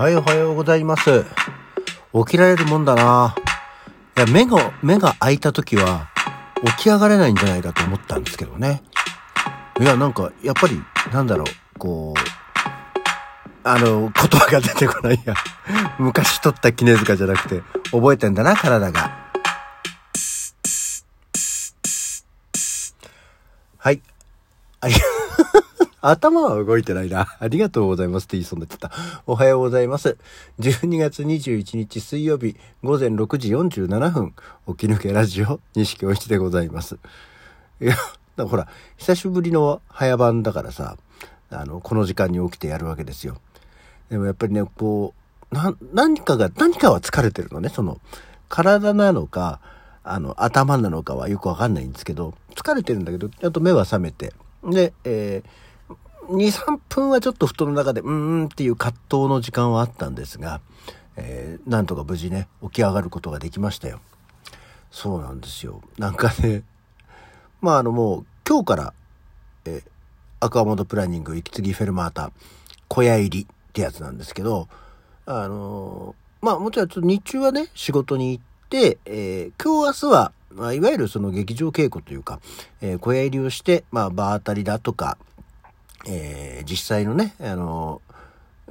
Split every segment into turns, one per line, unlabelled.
はい、おはようございます。起きられるもんだな。いや、目が、目が開いた時は、起き上がれないんじゃないかと思ったんですけどね。いや、なんか、やっぱり、なんだろう、こう、あの、言葉が出てこないや。昔取った絹塚じゃなくて、覚えてんだな、体が。はい。ありがとう頭は動いてないな。ありがとうございますって言いそうになっちゃった。おはようございます。12月21日水曜日午前6時47分、起き抜けラジオ、西京一でございます。いや、だほら、久しぶりの早番だからさ、あの、この時間に起きてやるわけですよ。でもやっぱりね、こう、な、何かが、何かは疲れてるのね、その、体なのか、あの、頭なのかはよくわかんないんですけど、疲れてるんだけど、ちゃんと目は覚めて、で、えー、2、3分はちょっと布団の中で、うーんっていう葛藤の時間はあったんですが、えー、なんとか無事ね、起き上がることができましたよ。そうなんですよ。なんかね、まああのもう今日から、えー、アクアモードプランニング息継ぎフェルマータ小屋入りってやつなんですけど、あのー、まあもちろんちょっと日中はね、仕事に行って、えー、今日明日は、まあ、いわゆるその劇場稽古というか、えー、小屋入りをして、まあ場当たりだとか、えー、実際のね、あの、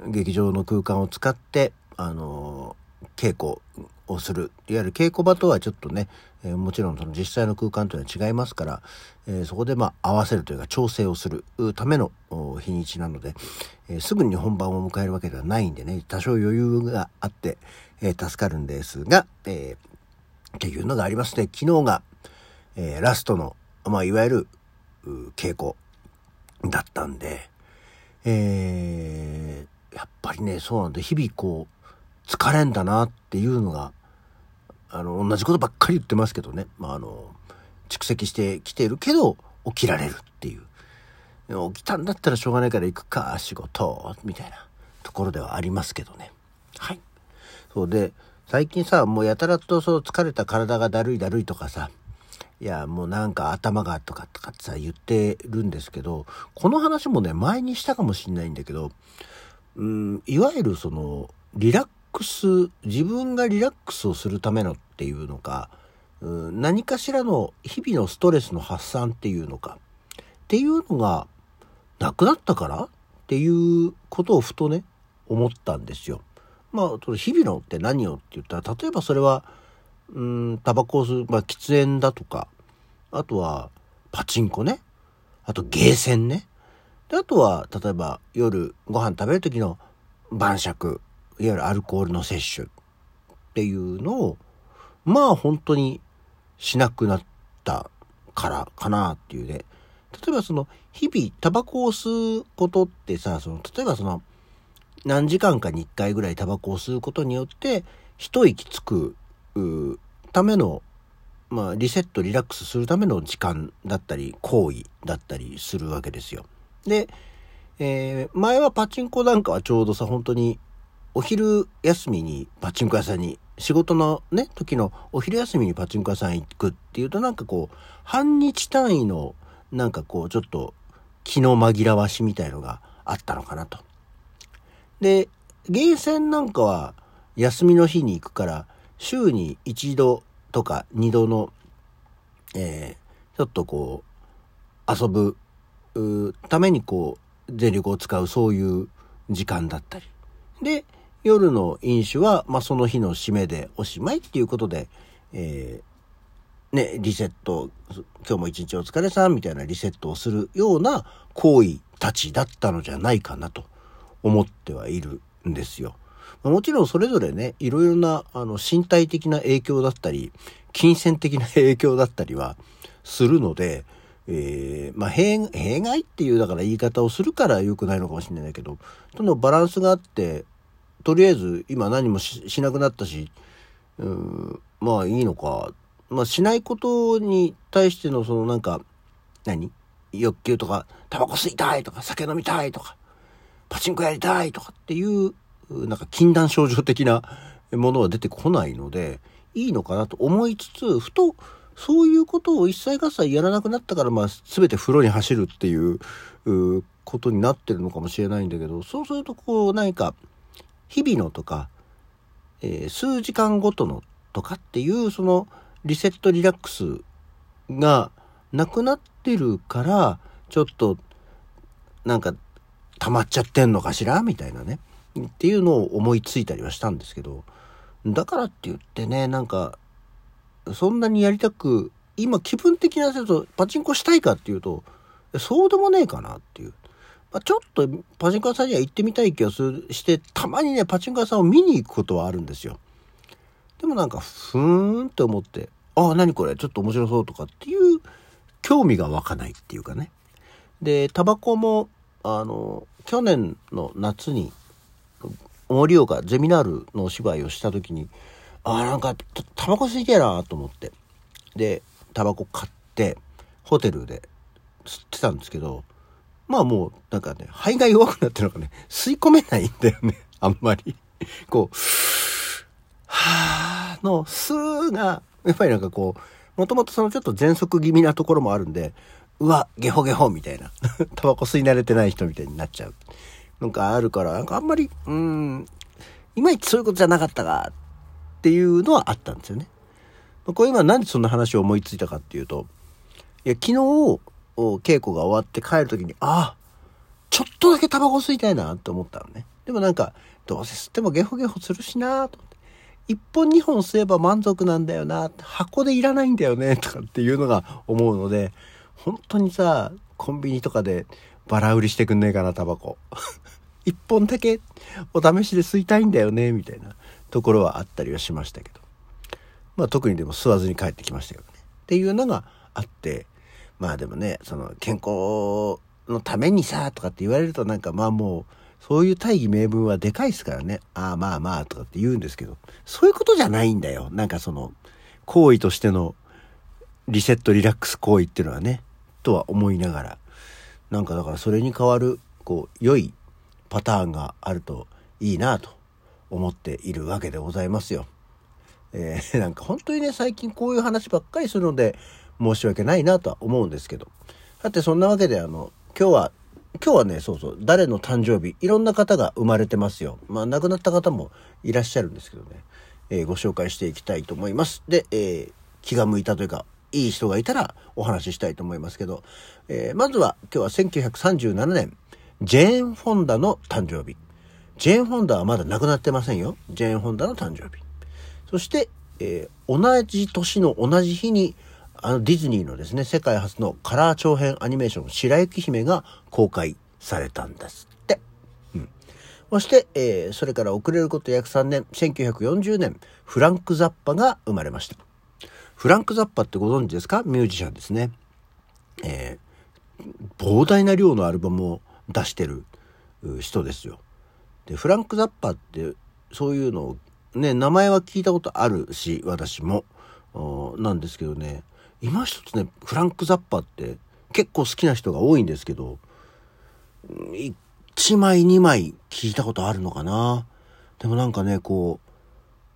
劇場の空間を使って、あの、稽古をする。いわゆる稽古場とはちょっとね、えー、もちろんその実際の空間というのは違いますから、えー、そこでまあ合わせるというか調整をするための日にちなので、えー、すぐに本番を迎えるわけではないんでね、多少余裕があって、え、助かるんですが、え、っていうのがありますね。昨日が、え、ラストの、まあいわゆる稽古だったんで、えー、やっぱりね、そうなんで、日々こう、疲れんだなっていうのが、あの、同じことばっかり言ってますけどね。まあ、あの、蓄積してきてるけど、起きられるっていう。起きたんだったらしょうがないから行くか、仕事、みたいなところではありますけどね。はい。そうで、最近さ、もうやたらとそう疲れた体がだるいだるいとかさ、いや、もうなんか頭がとかとかってさ、言ってるんですけど、この話もね、前にしたかもしんないんだけど、うん、いわゆるその、リラックス、自分がリラックスをするためのっていうのか、うん、何かしらの日々のストレスの発散っていうのか、っていうのが、なくなったからっていうことをふとね、思ったんですよ。まあ、日々のって何をって言ったら、例えばそれは、うん、タバコを吸う、まあ、喫煙だとか、あとは、パチンコね。あと、ゲーセンね。で、あとは、例えば、夜、ご飯食べる時の晩酌、いわゆるアルコールの摂取っていうのを、まあ、本当にしなくなったからかなっていうね。例えばその、日々、タバコを吸うことってさ、その、例えばその、何時間かに一回ぐらいタバコを吸うことによって、一息つく、ための、まあ、リセット、リラックスするための時間だったり、行為だったりするわけですよ。で、えー、前はパチンコなんかはちょうどさ、本当に、お昼休みにパチンコ屋さんに、仕事のね、時のお昼休みにパチンコ屋さん行くっていうとなんかこう、半日単位の、なんかこう、ちょっと、気の紛らわしみたいのがあったのかなと。で、ゲーセンなんかは休みの日に行くから、週に一度とか二度の、えー、ちょっとこう、遊ぶためにこう、全力を使うそういう時間だったり。で、夜の飲酒は、まあ、その日の締めでおしまいっていうことで、えー、ね、リセット、今日も一日お疲れさんみたいなリセットをするような行為たちだったのじゃないかなと思ってはいるんですよ。もちろんそれぞれね、いろいろなあの身体的な影響だったり、金銭的な影響だったりはするので、えー、まあ弊、害っていうだから言い方をするから良くないのかもしれないけど、そのバランスがあって、とりあえず今何もしなくなったし、うん、まあいいのか。まあしないことに対してのそのなんか、何？欲求とか、タバコ吸いたいとか、酒飲みたいとか、パチンコやりたいとかっていう、なんか禁断症状的なものは出てこないので、いいのかなと思いつつ、ふと、そういうことを一切合切やらなくなったから、まあ、全て風呂に走るっていう、ことになってるのかもしれないんだけど、そうすると、こう、何か、日々のとか、えー、数時間ごとのとかっていうそのリセットリラックスがなくなってるからちょっとなんか溜まっちゃってんのかしら？みたいなね。っていうのを思いついたりはしたんですけどだからって言ってねなんかそんなにやりたく今気分的なせとパチンコしたいかっていうとそうでもねえかなっていう。まあ、ちょっとパチンコ屋さんには行ってみたい気がするして、たまにね、パチンコ屋さんを見に行くことはあるんですよ。でもなんか、ふーんって思って、ああ、何これ、ちょっと面白そうとかっていう興味が湧かないっていうかね。で、タバコも、あの、去年の夏に、盛岡ゼミナールのお芝居をした時に、ああ、なんか、タバコ吸いてえなと思って。で、タバコ買って、ホテルで吸ってたんですけど、まあもう、なんかね、肺が弱くなってるのかね、吸い込めないんだよね、あんまり。こう、はぁの、スーが、やっぱりなんかこう、もともとそのちょっと喘息気味なところもあるんで、うわ、ゲホゲホみたいな。タバコ吸い慣れてない人みたいになっちゃう。なんかあるから、なんかあんまり、うん、いまいちそういうことじゃなかったかっていうのはあったんですよね。これ今なんでそんな話を思いついたかっていうと、いや、昨日、稽古が終わって帰る時に、ああ、ちょっとだけタバコ吸いたいなって思ったのね。でもなんか、どうせ吸ってもゲホゲホするしなと。一本二本吸えば満足なんだよな箱でいらないんだよねとかっていうのが思うので、本当にさ、コンビニとかでバラ売りしてくんねえかな、タバコ。一本だけお試しで吸いたいんだよね、みたいなところはあったりはしましたけど。まあ特にでも吸わずに帰ってきましたけどね。っていうのがあって、まあでもね、その健康のためにさ、とかって言われるとなんかまあもう、そういう大義名分はでかいですからね。ああまあまあとかって言うんですけど、そういうことじゃないんだよ。なんかその、行為としてのリセットリラックス行為っていうのはね、とは思いながら、なんかだからそれに代わる、こう、良いパターンがあるといいなと思っているわけでございますよ。えー、なんか本当にね、最近こういう話ばっかりするので、申し訳ないなとは思うんですけど。だってそんなわけであの、今日は、今日はね、そうそう、誰の誕生日、いろんな方が生まれてますよ。まあ亡くなった方もいらっしゃるんですけどね、えー、ご紹介していきたいと思います。で、えー、気が向いたというか、いい人がいたらお話ししたいと思いますけど、えー、まずは今日は1937年、ジェーン・フォンダの誕生日。ジェーン・フォンダはまだ亡くなってませんよ。ジェーン・フォンダの誕生日。そして、えー、同じ年の同じ日にあのディズニーのですね、世界初のカラー長編アニメーション、白雪姫が公開されたんですって。うん。そして、えー、それから遅れること約3年、1940年、フランク・ザッパが生まれました。フランク・ザッパってご存知ですか？ミュージシャンですね。えー、膨大な量のアルバムを出してる人ですよ。で、フランク・ザッパってそういうのをね、名前は聞いたことあるし、私も。なんですけどね、今一つねフランク・ザッパって結構好きな人が多いんですけど1枚2枚聞いたことあるのかなでもなんかねこう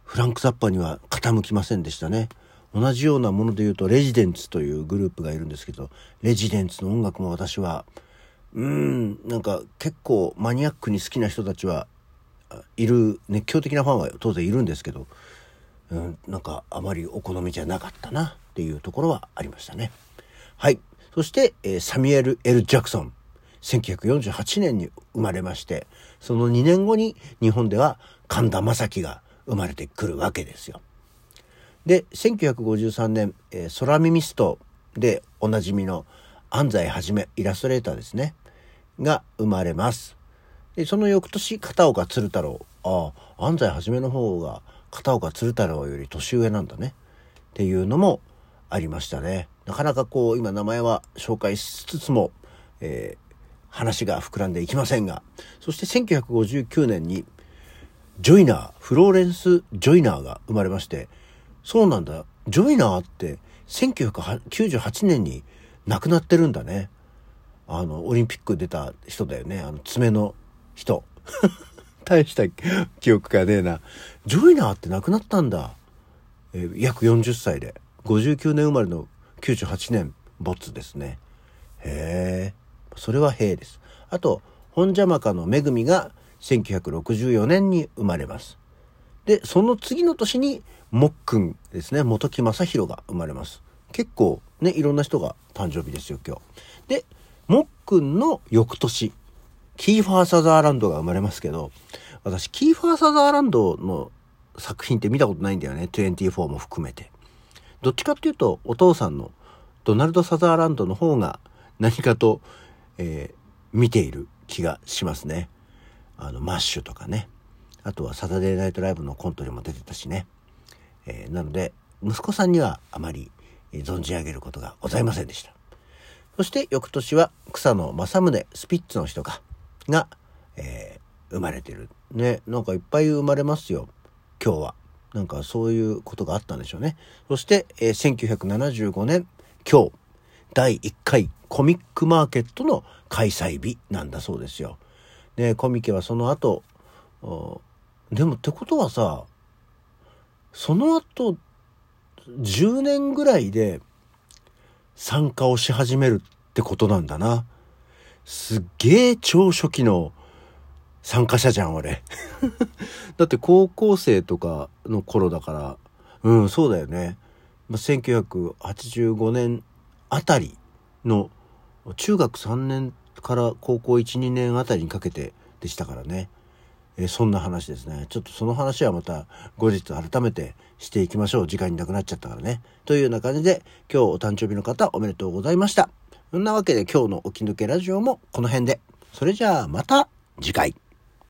フランク・ザッパには傾きませんでしたね同じようなもので言うとレジデンツというグループがいるんですけどレジデンツの音楽も私はうんなんか結構マニアックに好きな人たちはいる熱狂的なファンは当然いるんですけど、うん、なんかあまりお好みじゃなかったなっていうところはありましたね。はい。そして、えー、サミュエル・エル・ジャクソン。1948年に生まれまして、その2年後に日本では神田正輝が生まれてくるわけですよ。で、1953年、えー、空耳ストでおなじみの安西はじめ、イラストレーターですね、が生まれます。で、その翌年、片岡鶴太郎。ああ、安西はじめの方が片岡鶴太郎より年上なんだね。っていうのもありましたね。なかなかこう、今名前は紹介しつつも、えー、話が膨らんでいきませんが、そして1959年に、ジョイナー、フローレンス・ジョイナーが生まれまして、そうなんだ、ジョイナーって1998年に亡くなってるんだね。あの、オリンピック出た人だよね。あの、爪の人。大した記憶がねえな。ジョイナーって亡くなったんだ。えー、約40歳で。59年生まれの98年没ですね。へえ。それはへえです。あと、本邪魔かのめぐみが1964年に生まれます。で、その次の年に、もっくんですね、本木正宏が生まれます。結構ね、いろんな人が誕生日ですよ、今日。で、もっくんの翌年、キーファー・サザーランドが生まれますけど、私、キーファー・サザーランドの作品って見たことないんだよね。24も含めて。どっちかっていうと、お父さんのドナルド・サザーランドの方が何かと、えー、見ている気がしますね。あの、マッシュとかね。あとはサタデーナイトライブのコントにも出てたしね。えー、なので、息子さんにはあまり存じ上げることがございませんでした。そして翌年は草野正宗スピッツの人が、が、えー、生まれてる。ね、なんかいっぱい生まれますよ。今日は。なんかそういうことがあったんでしょうね。そして、えー、1975年、今日、第1回コミックマーケットの開催日なんだそうですよ。で、コミケはその後、でもってことはさ、その後、10年ぐらいで参加をし始めるってことなんだな。すっげえ超初期の参加者じゃん、俺。だって高校生とかの頃だから、うん、そうだよね。1985年あたりの中学3年から高校1、2年あたりにかけてでしたからね。えそんな話ですね。ちょっとその話はまた後日改めてしていきましょう。時間になくなっちゃったからね。というような感じで今日お誕生日の方おめでとうございました。そんなわけで今日の起き抜けラジオもこの辺で。それじゃあまた次回。